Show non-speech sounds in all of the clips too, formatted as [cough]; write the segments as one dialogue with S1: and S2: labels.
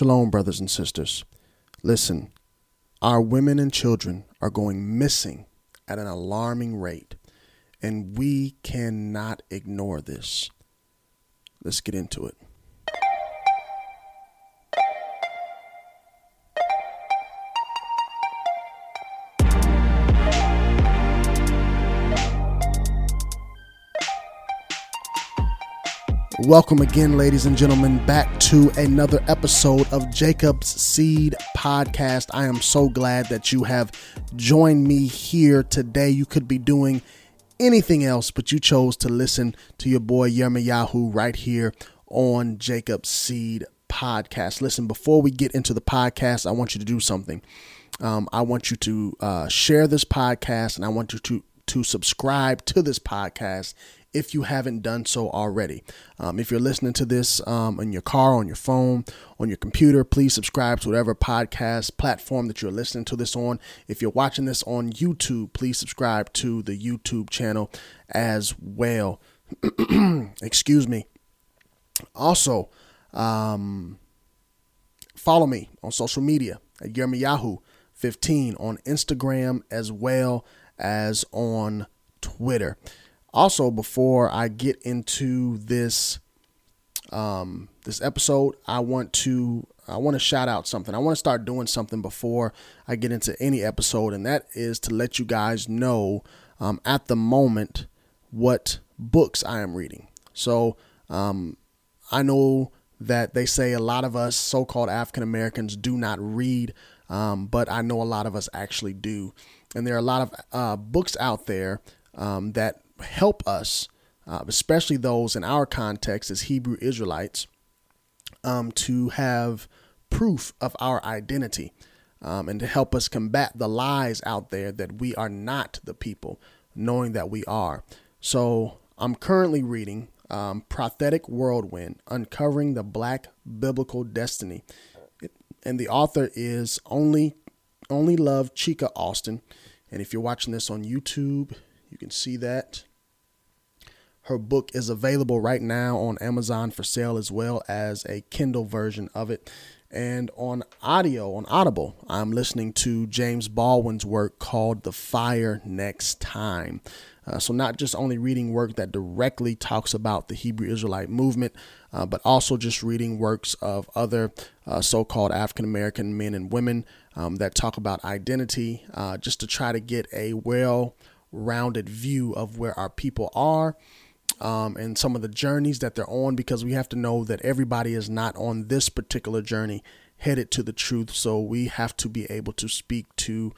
S1: Shalom, brothers and sisters. Listen, our women and children are going missing at an alarming rate, and we cannot ignore this. Let's get into it. Welcome again, ladies and gentlemen, back to another episode of Jacob's Seed Podcast. I am so glad that you have joined me here today. You could be doing anything else, but you chose to listen to your boy Yirmiyahu right here on Jacob's Seed Podcast. Listen, before we get into the podcast, I want you to do something. Um, I want you to uh, share this podcast and I want you to to subscribe to this podcast if you haven't done so already. Um, if you're listening to this um, in your car, on your phone, on your computer, please subscribe to whatever podcast platform that you're listening to this on. If you're watching this on YouTube, please subscribe to the YouTube channel as well. [clears throat] Excuse me. Also, um, follow me on social media at Yirmiyahu15 on Instagram as well as on Twitter. Also, before I get into this um, this episode, I want to I want to shout out something. I want to start doing something before I get into any episode, and that is to let you guys know um, at the moment what books I am reading. So um, I know that they say a lot of us so-called African Americans do not read, um, but I know a lot of us actually do, and there are a lot of uh, books out there um, that help us, uh, especially those in our context as Hebrew Israelites, um, to have proof of our identity um, and to help us combat the lies out there that we are not the people, knowing that we are. So I'm currently reading um, Prophetic Whirlwind Uncovering the Black Biblical Destiny. And the author is Only, Only Love Chika Austin. And if you're watching this on YouTube, you can see that. Her book is available right now on Amazon for sale as well as a Kindle version of it. And on audio, on Audible, I'm listening to James Baldwin's work called The Fire Next Time. Uh, so, not just only reading work that directly talks about the Hebrew Israelite movement, uh, but also just reading works of other uh, so called African American men and women um, that talk about identity, uh, just to try to get a well rounded view of where our people are um, and some of the journeys that they're on because we have to know that everybody is not on this particular journey headed to the truth. So we have to be able to speak to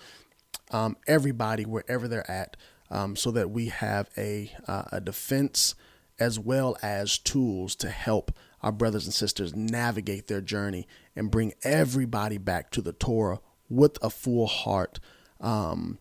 S1: um, everybody wherever they're at um, so that we have a, uh, a defense as well as tools to help our brothers and sisters navigate their journey and bring everybody back to the Torah with a full heart um,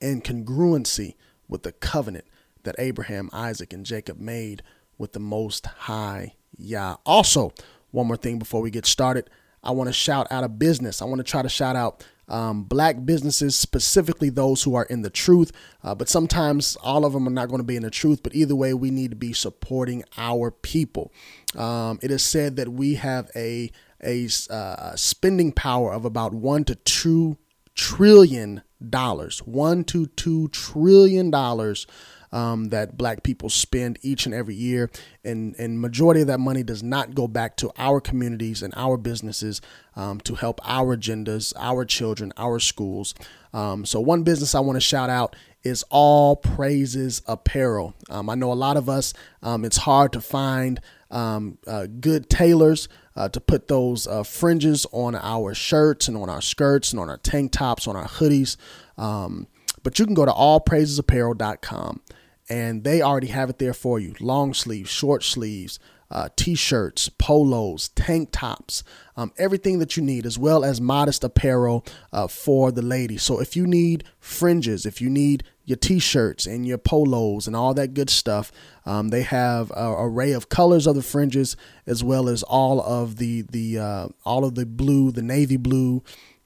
S1: and congruency with the covenant that Abraham, Isaac, and Jacob made with the Most High Yah. Also, one more thing before we get started, I want to shout out a business. I want to try to shout out um, black businesses, specifically those who are in the truth. Uh, but sometimes all of them are not going to be in the truth. But either way, we need to be supporting our people. Um, it is said that we have a a uh, spending power of about one to two trillion dollars. One to two trillion dollars um, that black people spend each and every year. And, and majority of that money does not go back to our communities and our businesses um, to help our agendas, our children, our schools. Um, so one business I want to shout out is All Praises Apparel. Um, I know a lot of us, um, it's hard to find um, uh, good tailors uh, to put those uh, fringes on our shirts and on our skirts and on our tank tops, on our hoodies. Um, but you can go to allpraisesapparel.com and they already have it there for you long sleeves, short sleeves, uh, t shirts, polos, tank tops, um, everything that you need, as well as modest apparel uh, for the ladies. So if you need fringes, if you need your t shirts and your polos and all that good stuff, um, they have an array of colors of the fringes, as well as all of the, the uh, all of the blue, the navy blue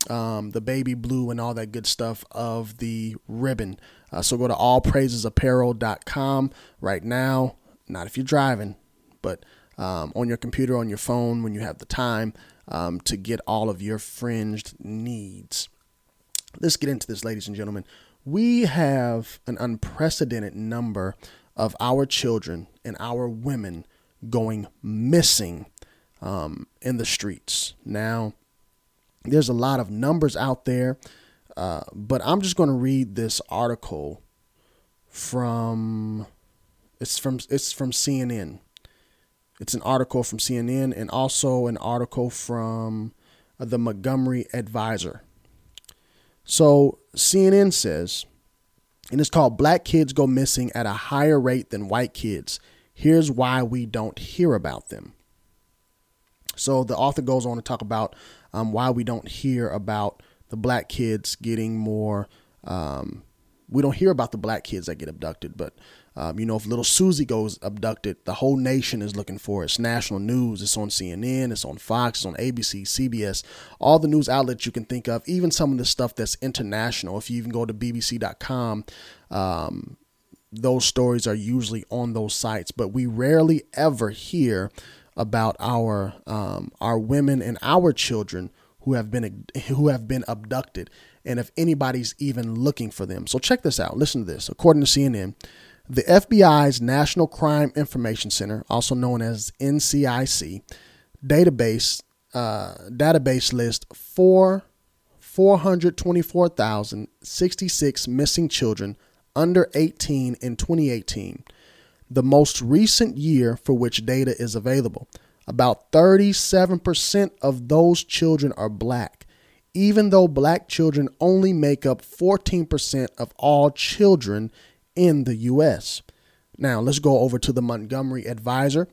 S1: um, the baby blue and all that good stuff of the ribbon. Uh, so go to allpraisesapparel.com right now. Not if you're driving, but um, on your computer, on your phone, when you have the time. um, to get all of your fringed needs. Let's get into this, ladies and gentlemen. We have an unprecedented number of our children and our women going missing um, in the streets. Now, there's a lot of numbers out there, uh, but I'm just going to read this article from it's from it's from CNN. It's an article from CNN and also an article from uh, the Montgomery Advisor. So CNN says, and it's called Black Kids Go Missing at a Higher Rate Than White Kids. Here's why we don't hear about them. So the author goes on to talk about um, why we don't hear about the black kids getting more. Um, we don't hear about the black kids that get abducted, but um, you know, if little Susie goes abducted, the whole nation is looking for it. It's national news. It's on CNN. It's on Fox. It's on ABC, CBS, all the news outlets you can think of. Even some of the stuff that's international. If you even go to BBC.com, um, those stories are usually on those sites. But we rarely ever hear about our um, our women and our children who have been who have been abducted, and if anybody's even looking for them. So check this out. Listen to this. According to CNN, the FBI's National Crime Information Center, also known as NCIC, database uh, database list four 424,066 missing children under 18 in 2018 the most recent year for which data is available. About 37% of those children are black, even though black children only make up 14% of all children in the U.S. Now, let's go over to the Montgomery Advisor.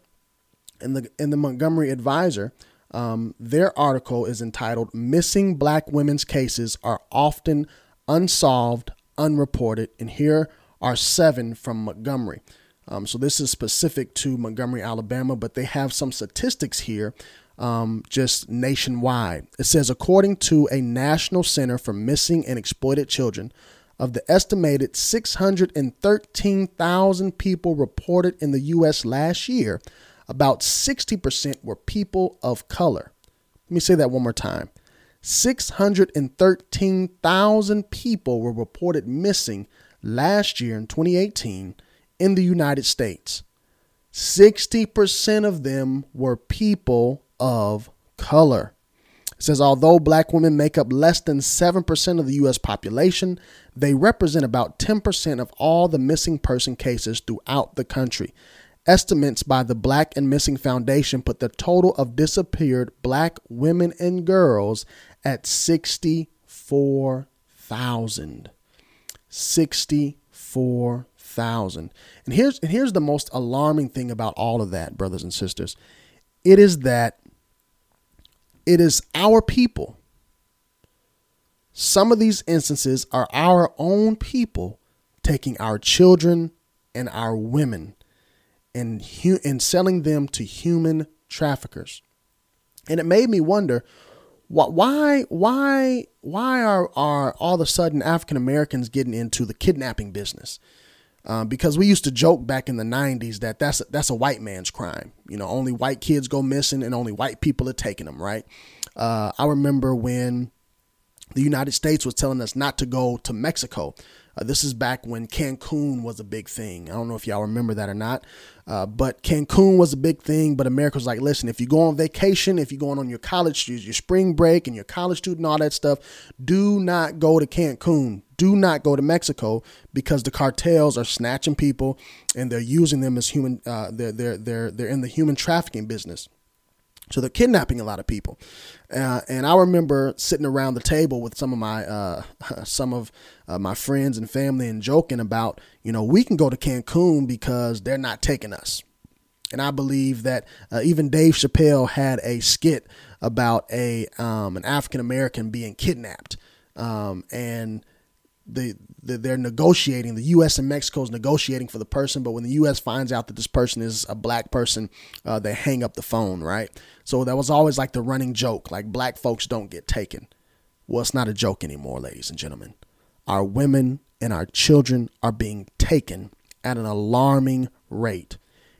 S1: In the, in the Montgomery Advisor, um, their article is entitled Missing Black Women's Cases Are Often Unsolved, Unreported. And here are seven from Montgomery. Um, so this is specific to Montgomery, Alabama, but they have some statistics here um, just nationwide. It says, according to a National Center for Missing and Exploited Children, of the estimated 613,000 people reported in the U.S. last year, about 60% were people of color. Let me say that one more time. 613,000 people were reported missing last year in 2018 in the United States. 60% of them were people of color. It says, although black women make up less than 7% of the U.S. population, they represent about 10% of all the missing person cases throughout the country. Estimates by the Black and Missing Foundation put the total of disappeared black women and girls at 64,000. 64,000 thousand. And here's and here's the most alarming thing about all of that, brothers and sisters. It is that it is our people. Some of these instances are our own people taking our children and our women and hu- and selling them to human traffickers. And it made me wonder why why why are are all of a sudden African Americans getting into the kidnapping business? Um, because we used to joke back in the 90s that that's a, that's a white man's crime. You know, only white kids go missing and only white people are taking them, right? Uh, I remember when the United States was telling us not to go to Mexico. Uh, this is back when Cancun was a big thing. I don't know if y'all remember that or not, uh, but Cancun was a big thing. But America was like, listen, if you go on vacation, if you're going on your college, your spring break, and your college student, all that stuff, do not go to Cancun do not go to Mexico because the cartels are snatching people and they're using them as human. Uh, they're they're they're they're in the human trafficking business. So they're kidnapping a lot of people, uh, and I remember sitting around the table with some of my uh, [laughs] some of uh, my friends and family and joking about, you know, we can go to Cancun because they're not taking us. And I believe that uh, even Dave Chappelle had a skit about a um, an African American being kidnapped, um, and the, the, they're negotiating. The U.S. and Mexico is negotiating for the person, but when the U.S. finds out that this person is a black person, uh, they hang up the phone, right? So that was always like the running joke, like black folks don't get taken. Well, it's not a joke anymore, ladies and gentlemen. Our women and our children are being taken at an alarming rate,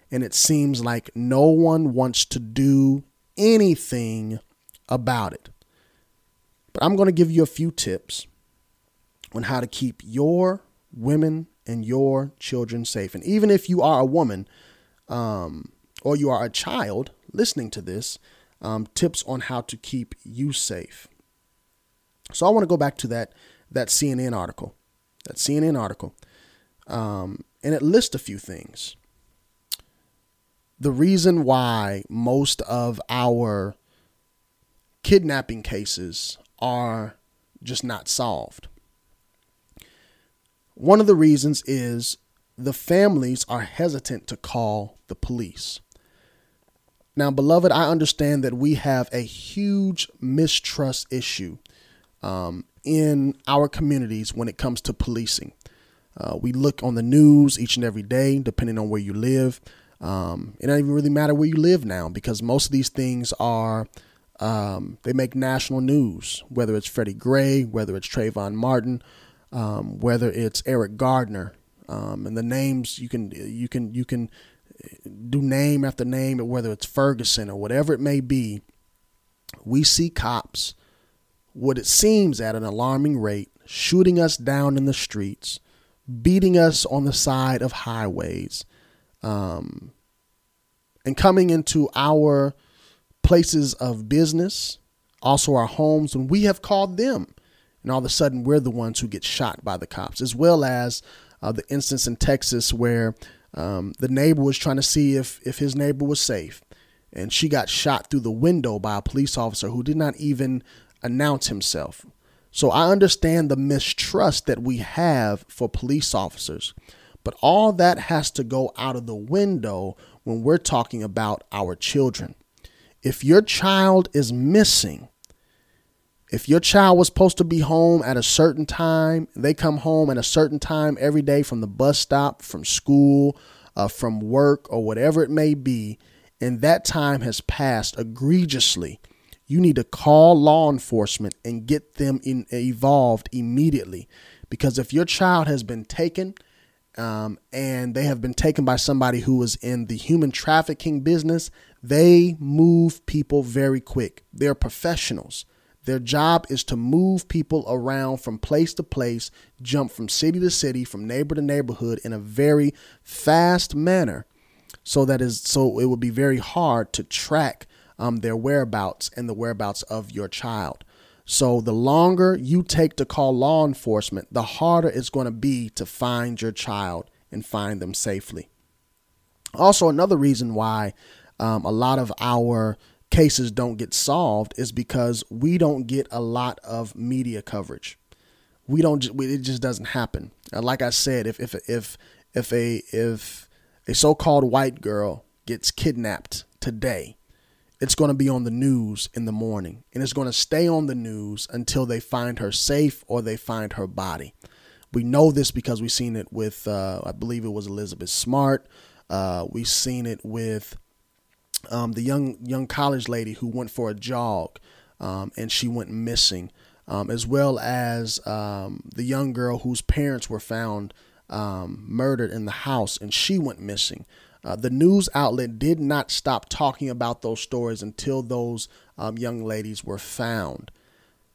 S1: and it seems like no one wants to do anything about it. But I'm going to give you a few tips on how to keep your women and your children safe. And even if you are a woman um, or you are a child listening to this, um, tips on how to keep you safe. So I want to go back to that that CNN article, that CNN article, um, and it lists a few things. The reason why most of our kidnapping cases are just not solved. One of the reasons is the families are hesitant to call the police. Now, beloved, I understand that we have a huge mistrust issue um, in our communities when it comes to policing. Uh, we look on the news each and every day, depending on where you live. Um, it doesn't even really matter where you live now because most of these things are um, they make national news. Whether it's Freddie Gray, whether it's Trayvon Martin, um, whether it's Eric Gardner, um, and the names you can you can you can do name after name, whether it's Ferguson or whatever it may be. We see cops, what it seems at an alarming rate, shooting us down in the streets, beating us on the side of highways, um, and coming into our places of business, also our homes, when we have called them and all of a sudden we're the ones who get shot by the cops, as well as uh, the instance in Texas where um, the neighbor was trying to see if if his neighbor was safe, and she got shot through the window by a police officer who did not even announce himself. So I understand the mistrust that we have for police officers, but all that has to go out of the window when we're talking about our children. If your child is missing, if your child was supposed to be home at a certain time, they come home at a certain time every day from the bus stop, from school, uh, from work, or whatever it may be, and that time has passed egregiously, you need to call law enforcement and get them in, involved immediately. Because if your child has been taken um, and they have been taken by somebody who is in the human trafficking business, they move people very quick. They're professionals. Their job is to move people around from place to place, jump from city to city, from neighbor to neighborhood in a very fast manner. So that is so it would be very hard to track um, their whereabouts and the whereabouts of your child. So the longer you take to call law enforcement, the harder it's going to be to find your child and find them safely. Also, another reason why um, a lot of our cases don't get solved is because we don't get a lot of media coverage. We don't. It just doesn't happen. Like I said, if if if if a if a so-called white girl gets kidnapped today, it's going to be on the news in the morning, and it's going to stay on the news until they find her safe or they find her body. We know this because we've seen it with, uh, I believe it was Elizabeth Smart. Uh, we've seen it with um, the young young college lady who went for a jog um, and she went missing, um, as well as um, the young girl whose parents were found um, murdered in the house and she went missing. Uh, the news outlet did not stop talking about those stories until those um, young ladies were found,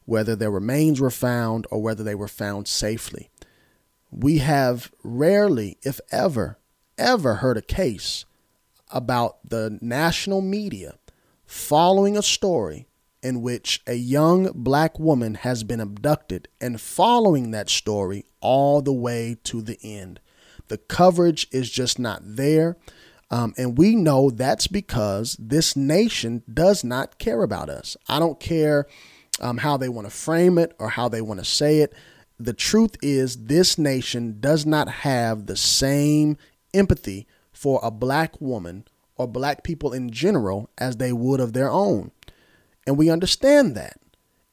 S1: whether their remains were found or whether they were found safely. We have rarely, if ever, ever heard a case about the national media following a story in which a young black woman has been abducted and following that story all the way to the end. The coverage is just not there. Um, and we know that's because this nation does not care about us. I don't care um, how they want to frame it or how they want to say it. The truth is, this nation does not have the same empathy for a black woman or black people in general as they would of their own. And we understand that.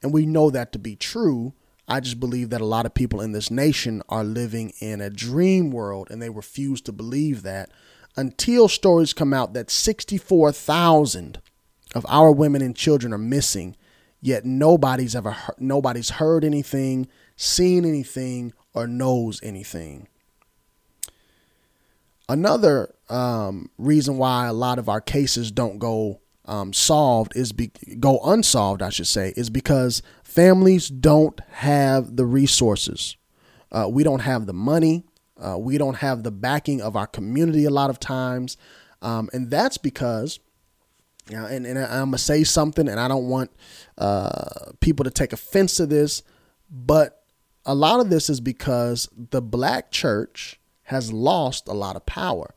S1: And we know that to be true. I just believe that a lot of people in this nation are living in a dream world and they refuse to believe that until stories come out that 64,000 of our women and children are missing, yet nobody's ever nobody's heard anything, seen anything or knows anything. Another um, reason why a lot of our cases don't go um, solved is be, go unsolved, I should say, is because families don't have the resources. Uh, we don't have the money. Uh, we don't have the backing of our community a lot of times, um, and that's because. You know, and, and I'm gonna say something, and I don't want uh, people to take offense to this, but a lot of this is because the black church has lost a lot of power.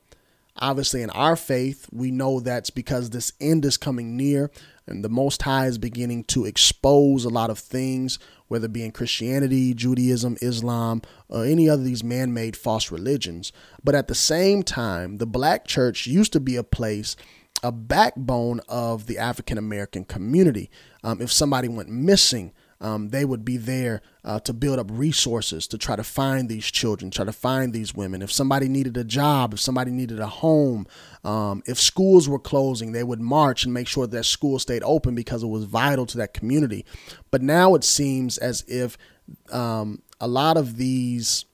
S1: Obviously, in our faith, we know that's because this end is coming near and the Most High is beginning to expose a lot of things, whether it be in Christianity, Judaism, Islam, or any other these man made false religions. But at the same time, the black church used to be a place, a backbone of the African American community. Um, if somebody went missing, um, they would be there uh, to build up resources to try to find these children, try to find these women. If somebody needed a job, if somebody needed a home, um, if schools were closing, they would march and make sure that school stayed open because it was vital to that community. But now it seems as if um, a lot of these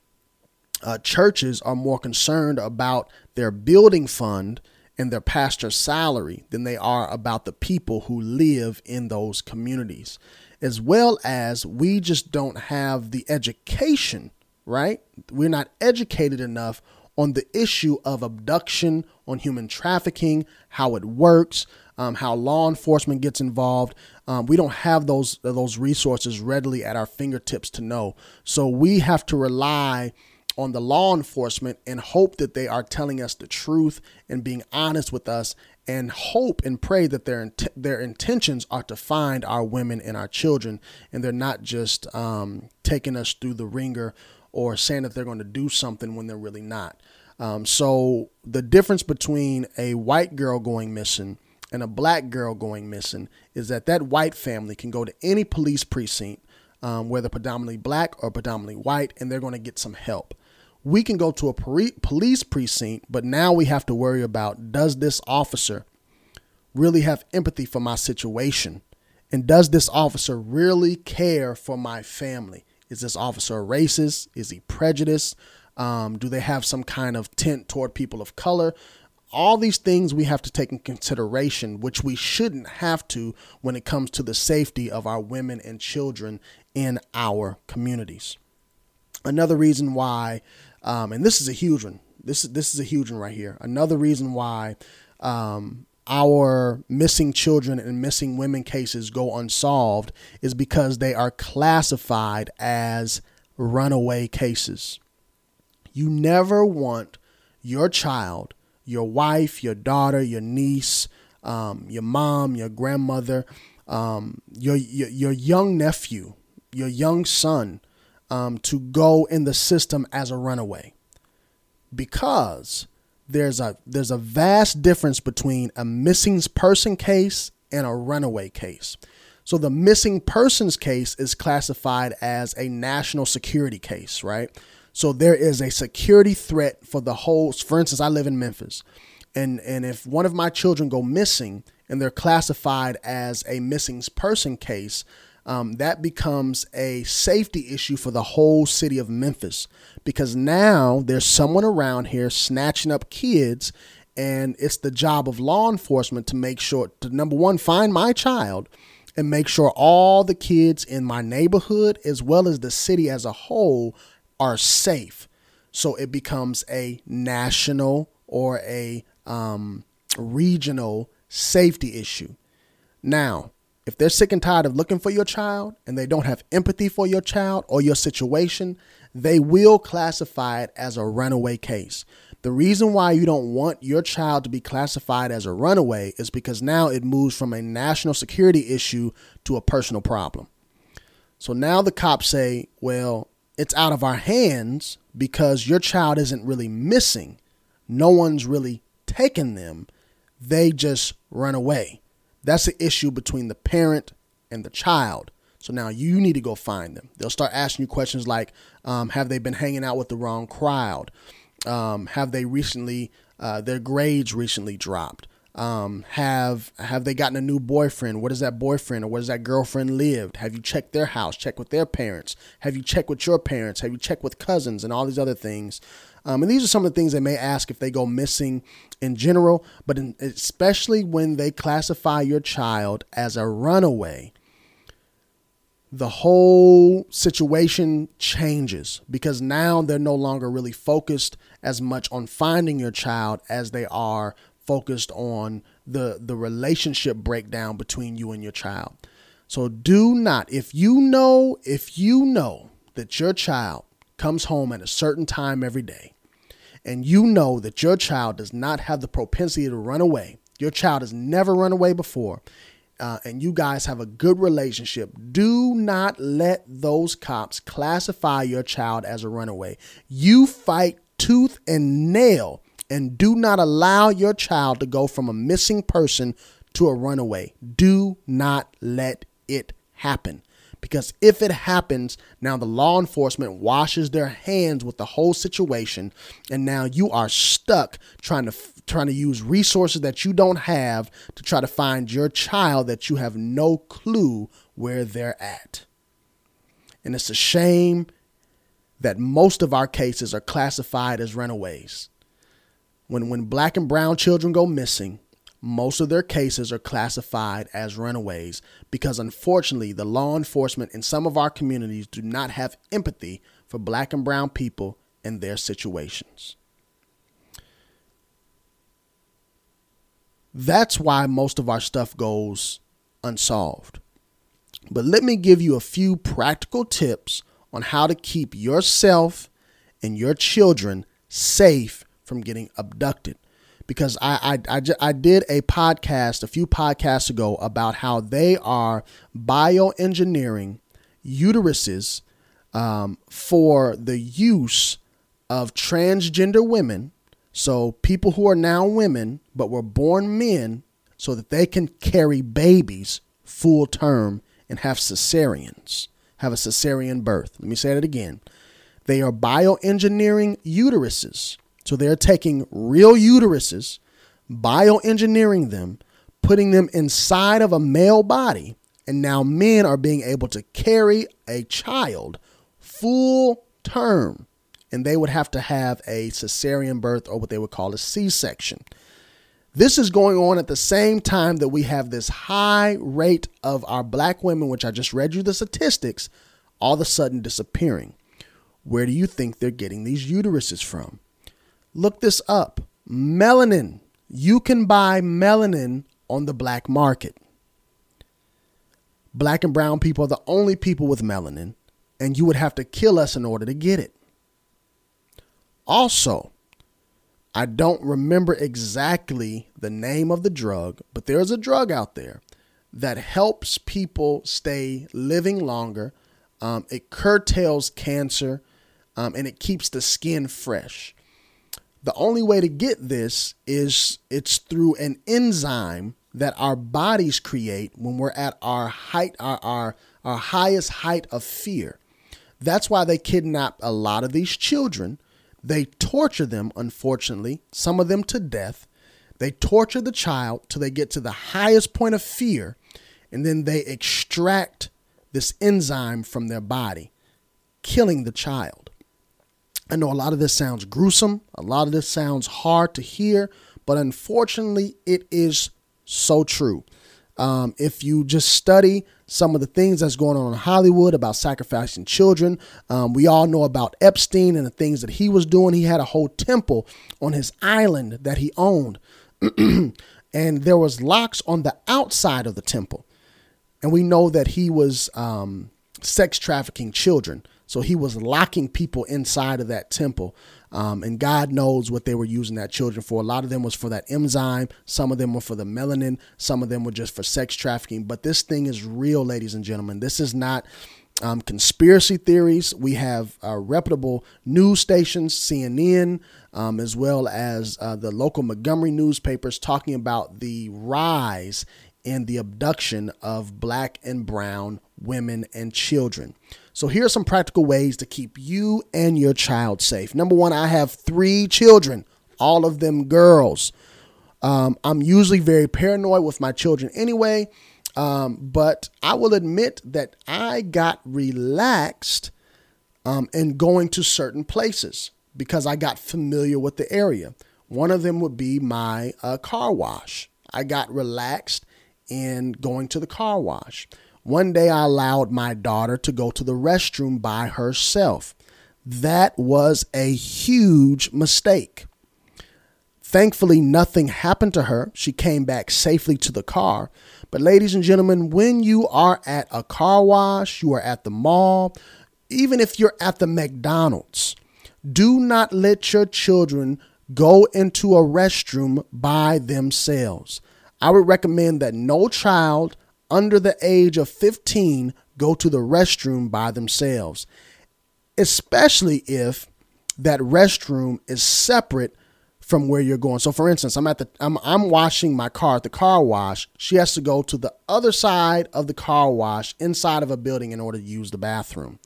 S1: uh, churches are more concerned about their building fund and their pastor's salary than they are about the people who live in those communities as well as we just don't have the education, right? We're not educated enough on the issue of abduction, on human trafficking, how it works, um, how law enforcement gets involved. Um, we don't have those those resources readily at our fingertips to know. So we have to rely on the law enforcement and hope that they are telling us the truth and being honest with us and hope and pray that their int- their intentions are to find our women and our children and they're not just um, taking us through the wringer or saying that they're going to do something when they're really not. Um, so the difference between a white girl going missing and a black girl going missing is that that white family can go to any police precinct, um, whether predominantly black or predominantly white, and they're going to get some help we can go to a police precinct, but now we have to worry about does this officer really have empathy for my situation? And does this officer really care for my family? Is this officer racist? Is he prejudiced? Um, do they have some kind of tint toward people of color? All these things we have to take in consideration, which we shouldn't have to when it comes to the safety of our women and children in our communities. Another reason why um, and this is a huge one. This is this is a huge one right here. Another reason why um, our missing children and missing women cases go unsolved is because they are classified as runaway cases. You never want your child, your wife, your daughter, your niece, um, your mom, your grandmother, um, your, your your young nephew, your young son um, to go in the system as a runaway because there's a there's a vast difference between a missing person case and a runaway case. So the missing persons case is classified as a national security case, right? So there is a security threat for the whole. For instance, I live in Memphis, and and if one of my children go missing and they're classified as a missing person case, um, that becomes a safety issue for the whole city of Memphis because now there's someone around here snatching up kids, and it's the job of law enforcement to make sure to number one, find my child and make sure all the kids in my neighborhood as well as the city as a whole are safe. So it becomes a national or a um, regional safety issue. Now, if they're sick and tired of looking for your child and they don't have empathy for your child or your situation, they will classify it as a runaway case. The reason why you don't want your child to be classified as a runaway is because now it moves from a national security issue to a personal problem. So now the cops say, well, it's out of our hands because your child isn't really missing. No one's really taken them. They just run away. That's the issue between the parent and the child. So now you need to go find them. They'll start asking you questions like, um, have they been hanging out with the wrong crowd? Um, have they recently, uh, their grades recently dropped? Um, have have they gotten a new boyfriend? Where does that boyfriend or where does that girlfriend live? Have you checked their house? Check with their parents. Have you checked with your parents? Have you checked with cousins and all these other things? Um, and these are some of the things they may ask if they go missing in general, but in, especially when they classify your child as a runaway, the whole situation changes because now they're no longer really focused as much on finding your child as they are focused on the the relationship breakdown between you and your child. So do not if you know if you know that your child comes home at a certain time every day and you know that your child does not have the propensity to run away. Your child has never run away before. Uh, and you guys have a good relationship, do not let those cops classify your child as a runaway. You fight tooth and nail and do not allow your child to go from a missing person to a runaway. Do not let it happen. Because if it happens, now the law enforcement washes their hands with the whole situation, and now you are stuck trying to trying to use resources that you don't have to try to find your child that you have no clue where they're at. And it's a shame that most of our cases are classified as runaways. When, when black and brown children go missing, most of their cases are classified as runaways because unfortunately the law enforcement in some of our communities do not have empathy for black and brown people and their situations. That's why most of our stuff goes unsolved. But let me give you a few practical tips on how to keep yourself and your children safe from getting abducted. Because I, I, I, I, did a podcast a few podcasts ago about how they are bioengineering uteruses um, for the use of transgender women. So people who are now women but were born men so that they can carry babies full term and have cesareans have a cesarean birth. Let me say that again. They are bioengineering uteruses. So they're taking real uteruses, bioengineering them, putting them inside of a male body, and now men are being able to carry a child full term. And they would have to have a cesarean birth or what they would call a C section. This is going on at the same time that we have this high rate of our black women, which I just read you the statistics, all of a sudden disappearing. Where do you think they're getting these uteruses from? Look this up melanin. You can buy melanin on the black market. Black and brown people are the only people with melanin, and you would have to kill us in order to get it. Also, I don't remember exactly the name of the drug, but there's a drug out there that helps people stay living longer. Um, it curtails cancer um, and it keeps the skin fresh. The only way to get this is it's through an enzyme that our bodies create when we're at our height, our, our, our highest height of fear. That's why they kidnap a lot of these children they torture them, unfortunately, some of them to death. They torture the child till they get to the highest point of fear, and then they extract this enzyme from their body, killing the child. I know a lot of this sounds gruesome, a lot of this sounds hard to hear, but unfortunately, it is so true. Um, if you just study some of the things that's going on in Hollywood about sacrificing children, um, we all know about Epstein and the things that he was doing. He had a whole temple on his island that he owned, [clears throat] and there was locks on the outside of the temple, and we know that he was um, sex trafficking children. So he was locking people inside of that temple. Um, and God knows what they were using that children for. A lot of them was for that enzyme. Some of them were for the melanin. Some of them were just for sex trafficking. But this thing is real, ladies and gentlemen. This is not um, conspiracy theories. We have uh, reputable news stations, CNN, um, as well as uh, the local Montgomery newspapers talking about the rise in the abduction of black and brown women and children. So here are some practical ways to keep you and your child safe. Number one, I have three children, all of them girls. Um, I'm usually very paranoid with my children anyway, um, but I will admit that I got relaxed um, in going to certain places. because I got familiar with the area. One of them would be my uh, car wash. I got relaxed in going to the car wash. One day I allowed my daughter to go to the restroom by herself. That was a huge mistake. Thankfully, nothing happened to her. She came back safely to the car. But, ladies and gentlemen, when you are at a car wash, you are at the mall, even if you're at the McDonald's, do not let your children go into a restroom by themselves. I would recommend that no child under the age of 15 go to the restroom by themselves, especially if that restroom is separate from where you're going. So for instance, I'm at the I'm I'm washing my car at the car wash. She has to go to the other side of the car wash inside of a building in order to use the bathroom.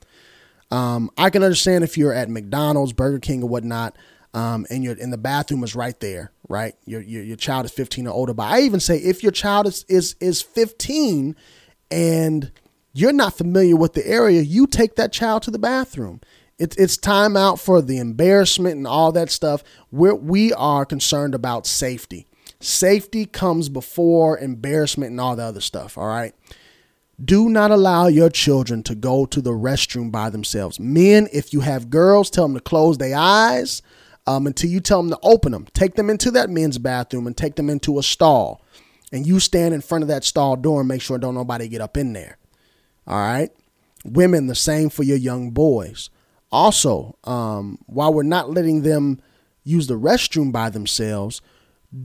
S1: Um, I can understand if you're at McDonald's, Burger King, or whatnot, um, and you're in the bathroom is right there, right? Your, your your child is 15 or older. But I even say if your child is is is 15 and you're not familiar with the area, you take that child to the bathroom. It's it's time out for the embarrassment and all that stuff. We're, we are concerned about safety. Safety comes before embarrassment and all the other stuff. All right. Do not allow your children to go to the restroom by themselves. Men, if you have girls, tell them to close their eyes um, until you tell them to open them. Take them into that men's bathroom and take them into a stall. And you stand in front of that stall door and make sure don't nobody get up in there. All right. Women, the same for your young boys. Also, um, while we're not letting them use the restroom by themselves,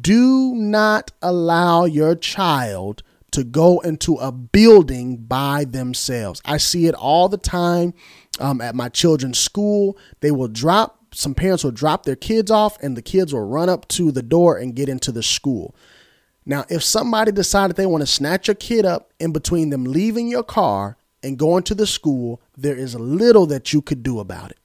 S1: do not allow your child to go into a building by themselves. I see it all the time um, at my children's school. They will drop, some parents will drop their kids off, and the kids will run up to the door and get into the school. Now, if somebody decided they want to snatch your kid up in between them leaving your car and going to the school, there is little that you could do about it.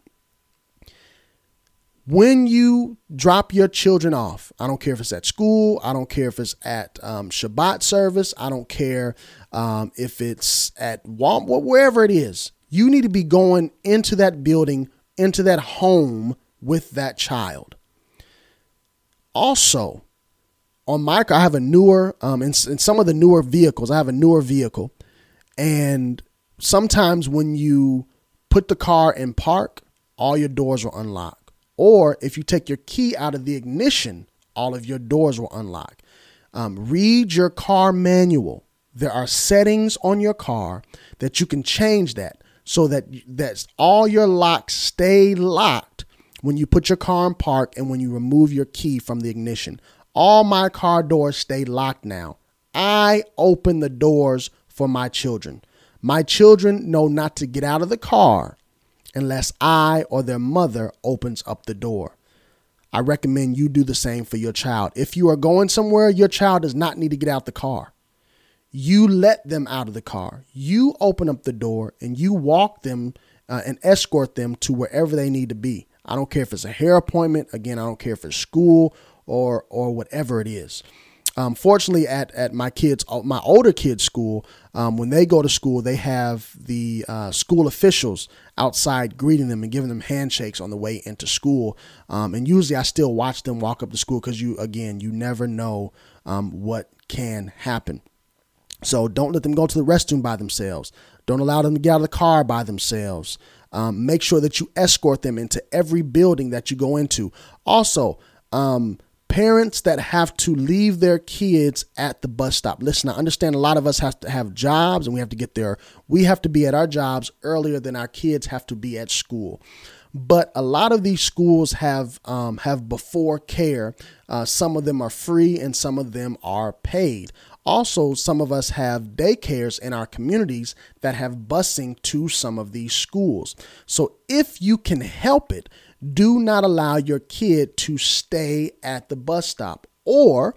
S1: When you drop your children off, I don't care if it's at school, I don't care if it's at um, Shabbat service, I don't care um, if it's at Walmart, wherever it is, you need to be going into that building, into that home with that child. Also, on my car, I have a newer, um, in, in some of the newer vehicles, I have a newer vehicle, and sometimes when you put the car in park, all your doors will unlock. Or if you take your key out of the ignition, all of your doors will unlock. Um, read your car manual. There are settings on your car that you can change that so that that's all your locks stay locked when you put your car in park and when you remove your key from the ignition. All my car doors stay locked now. I open the doors for my children. My children know not to get out of the car unless I or their mother opens up the door. I recommend you do the same for your child. If you are going somewhere, your child does not need to get out the car. You let them out of the car. You open up the door and you walk them uh, and escort them to wherever they need to be. I don't care if it's a hair appointment. Again, I don't care if it's school or or whatever it is. Um, fortunately, at at my kids, uh, my older kids' school, um, when they go to school, they have the uh, school officials outside greeting them and giving them handshakes on the way into school. Um, and usually, I still watch them walk up to school because you, again, you never know um, what can happen. So don't let them go to the restroom by themselves. Don't allow them to get out of the car by themselves. Um, make sure that you escort them into every building that you go into. Also, um, parents that have to leave their kids at the bus stop. Listen, I understand a lot of us have to have jobs and we have to get there. We have to be at our jobs earlier than our kids have to be at school. But a lot of these schools have um, have before care. Uh, some of them are free and some of them are paid. Also, some of us have daycares in our communities that have busing to some of these schools. So if you can help it, do not allow your kid to stay at the bus stop or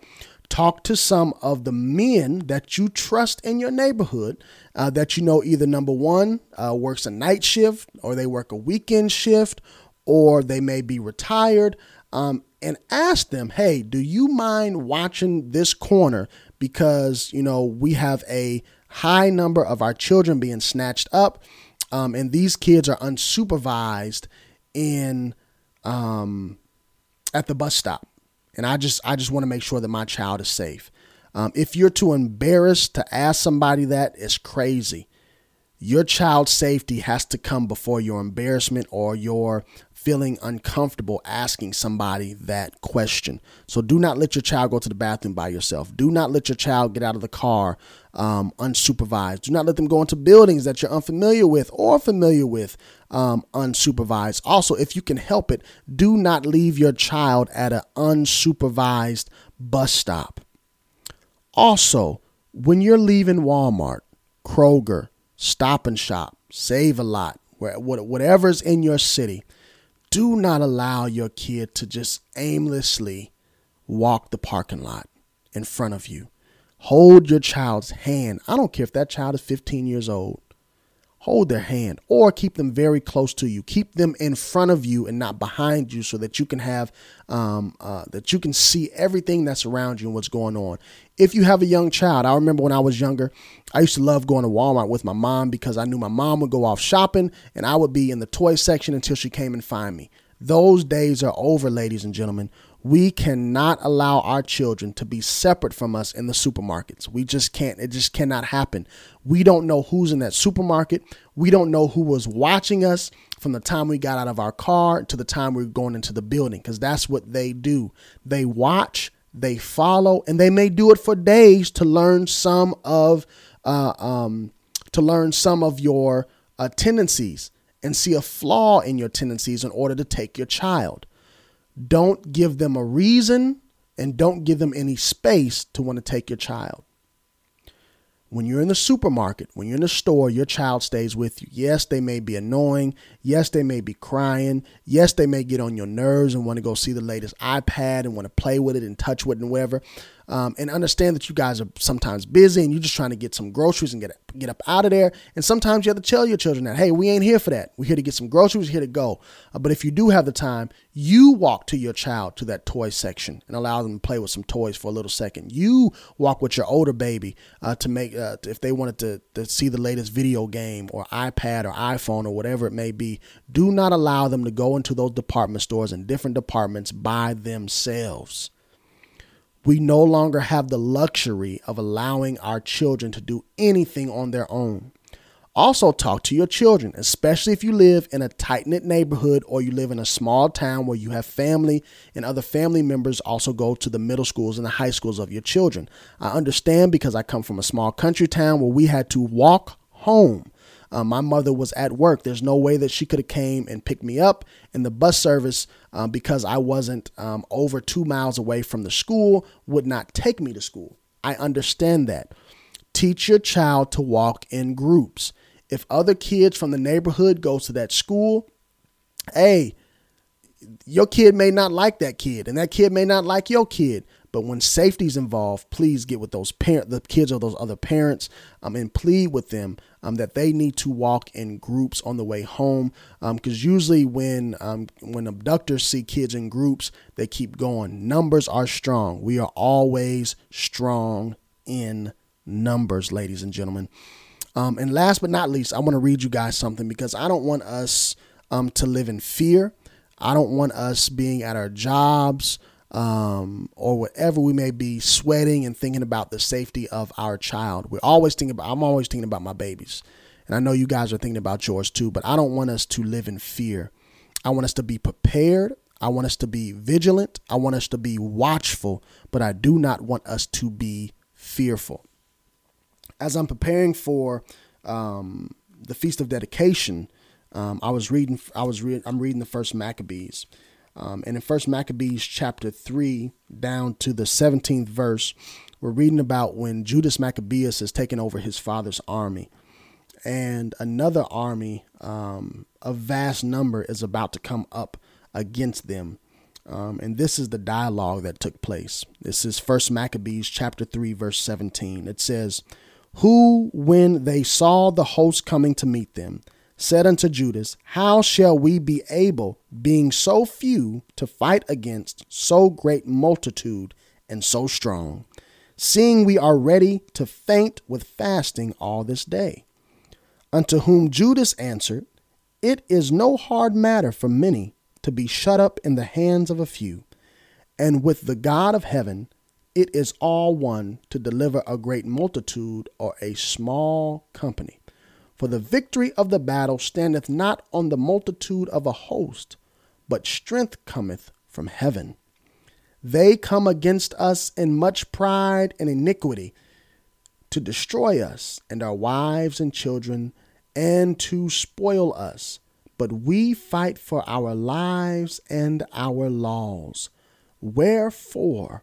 S1: talk to some of the men that you trust in your neighborhood uh, that you know either number one uh, works a night shift or they work a weekend shift or they may be retired um, and ask them hey do you mind watching this corner because you know we have a high number of our children being snatched up um, and these kids are unsupervised in um, at the bus stop, and I just I just want to make sure that my child is safe. Um, if you're too embarrassed to ask somebody that, it's crazy. Your child's safety has to come before your embarrassment or your feeling uncomfortable asking somebody that question. So do not let your child go to the bathroom by yourself. Do not let your child get out of the car um, unsupervised. Do not let them go into buildings that you're unfamiliar with or familiar with um, unsupervised. Also, if you can help it, do not leave your child at an unsupervised bus stop. Also, when you're leaving Walmart, Kroger, Stop and Shop, Save a Lot, whatever's in your city, do not allow your kid to just aimlessly walk the parking lot in front of you. Hold your child's hand. I don't care if that child is 15 years old. Hold their hand or keep them very close to you. Keep them in front of you and not behind you so that you can have, um, uh, that you can see everything that's around you and what's going on. If you have a young child, I remember when I was younger, I used to love going to Walmart with my mom because I knew my mom would go off shopping and I would be in the toy section until she came and find me. Those days are over, ladies and gentlemen. We cannot allow our children to be separate from us in the supermarkets. We just can't. It just cannot happen. We don't know who's in that supermarket. We don't know who was watching us from the time we got out of our car to the time we are going into the building because that's what they do. They watch, they follow, and they may do it for days to learn some of uh, um, to learn some of your uh, tendencies and see a flaw in your tendencies in order to take your child. Don't give them a reason and don't give them any space to want to take your child. When you're in the supermarket, when you're in the store, your child stays with you. Yes, they may be annoying. Yes, they may be crying. Yes, they may get on your nerves and want to go see the latest iPad and want to play with it and touch with it and whatever um, and understand that you guys are sometimes busy and you're just trying to get some groceries and get get up out of there. And sometimes you have to tell your children that, hey, we ain't here for that. We're here to get some groceries, here to go. Uh, but if you do have the time, you walk to your child to that toy section and allow them to play with some toys for a little second. You walk with your older baby uh, to make uh, if they wanted to, to see the latest video game or iPad or iPhone or whatever it may be. Do not allow them to go into those department stores and different departments by themselves. We no longer have the luxury of allowing our children to do anything on their own. Also, talk to your children, especially if you live in a tight knit neighborhood or you live in a small town where you have family and other family members also go to the middle schools and the high schools of your children. I understand because I come from a small country town where we had to walk home um, my mother was at work. There's no way that she could have came and picked me up in the bus service um, because I wasn't um, over two miles away from the school. Would not take me to school. I understand that. Teach your child to walk in groups. If other kids from the neighborhood goes to that school, hey, your kid may not like that kid, and that kid may not like your kid. But when safety's involved, please get with those parent, the kids or those other parents, um, and plead with them um, that they need to walk in groups on the way home. Because um, usually when um, when abductors see kids in groups, they keep going. Numbers are strong. We are always strong in numbers, ladies and gentlemen. Um, and last but not least, I want to read you guys something because I don't want us um, to live in fear. I don't want us being at our jobs um, or whatever we may be sweating and thinking about the safety of our child. We're always thinking about, I'm always thinking about my babies. And I know you guys are thinking about yours too, but I don't want us to live in fear. I want us to be prepared. I want us to be vigilant. I want us to be watchful, but I do not want us to be fearful. As I'm preparing for um, the Feast of Dedication, um, I was reading. I was re- I'm reading the First Maccabees, um, and in First Maccabees chapter 3 down to the 17th verse, we're reading about when Judas Maccabeus is taking over his father's army. And another army, um, a vast number, is about to come up against them. Um, and this is the dialogue that took place. This is First Maccabees chapter 3, verse 17. It says, Who, when they saw the host coming to meet them, said unto Judas, How shall we be able, being so few, to fight against so great multitude and so strong, seeing we are ready to faint with fasting all this day? Unto whom Judas answered, It is no hard matter for many to be shut up in the hands of a few. And with the God of heaven, it is all one to deliver a great multitude or a small company. For the victory of the battle standeth not on the multitude of a host, but strength cometh from heaven. They come against us in much pride and iniquity to destroy us and our wives and children and to spoil us. But we fight for our lives and our laws. Wherefore,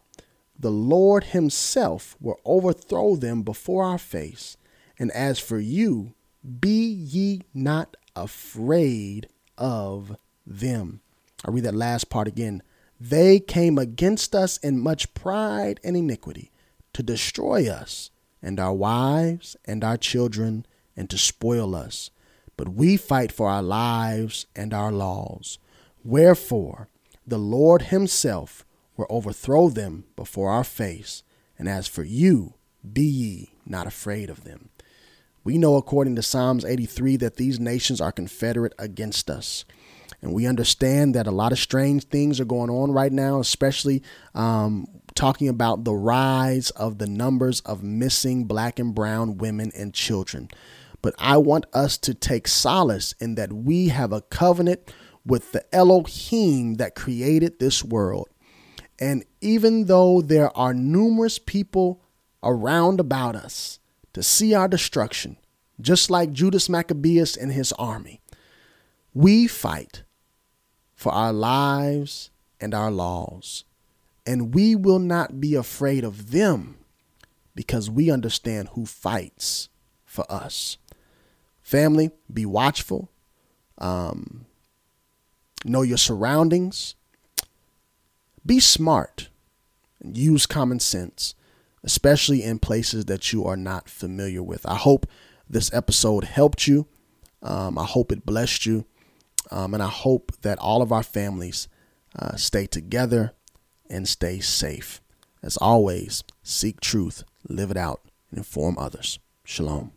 S1: the Lord himself will overthrow them before our face. And as for you, be ye not afraid of them. I read that last part again. They came against us in much pride and iniquity to destroy us and our wives and our children and to spoil us. But we fight for our lives and our laws. Wherefore, the Lord himself will overthrow them before our face. And as for you, be ye not afraid of them. We know, according to Psalms 83, that these nations are confederate against us. And we understand that a lot of strange things are going on right now, especially um, talking about the rise of the numbers of missing black and brown women and children. But I want us to take solace in that we have a covenant with the Elohim that created this world. And even though there are numerous people around about us to see our destruction, just like Judas Maccabeus and his army, we fight for our lives and our laws. And we will not be afraid of them because we understand who fights for us. Family, be watchful. Um, know your surroundings be smart and use common sense, especially in places that you are not familiar with. I hope this episode helped you. Um, I hope it blessed you. Um, and I hope that all of our families uh, stay together and stay safe. As always, seek truth, live it out, and inform others. Shalom.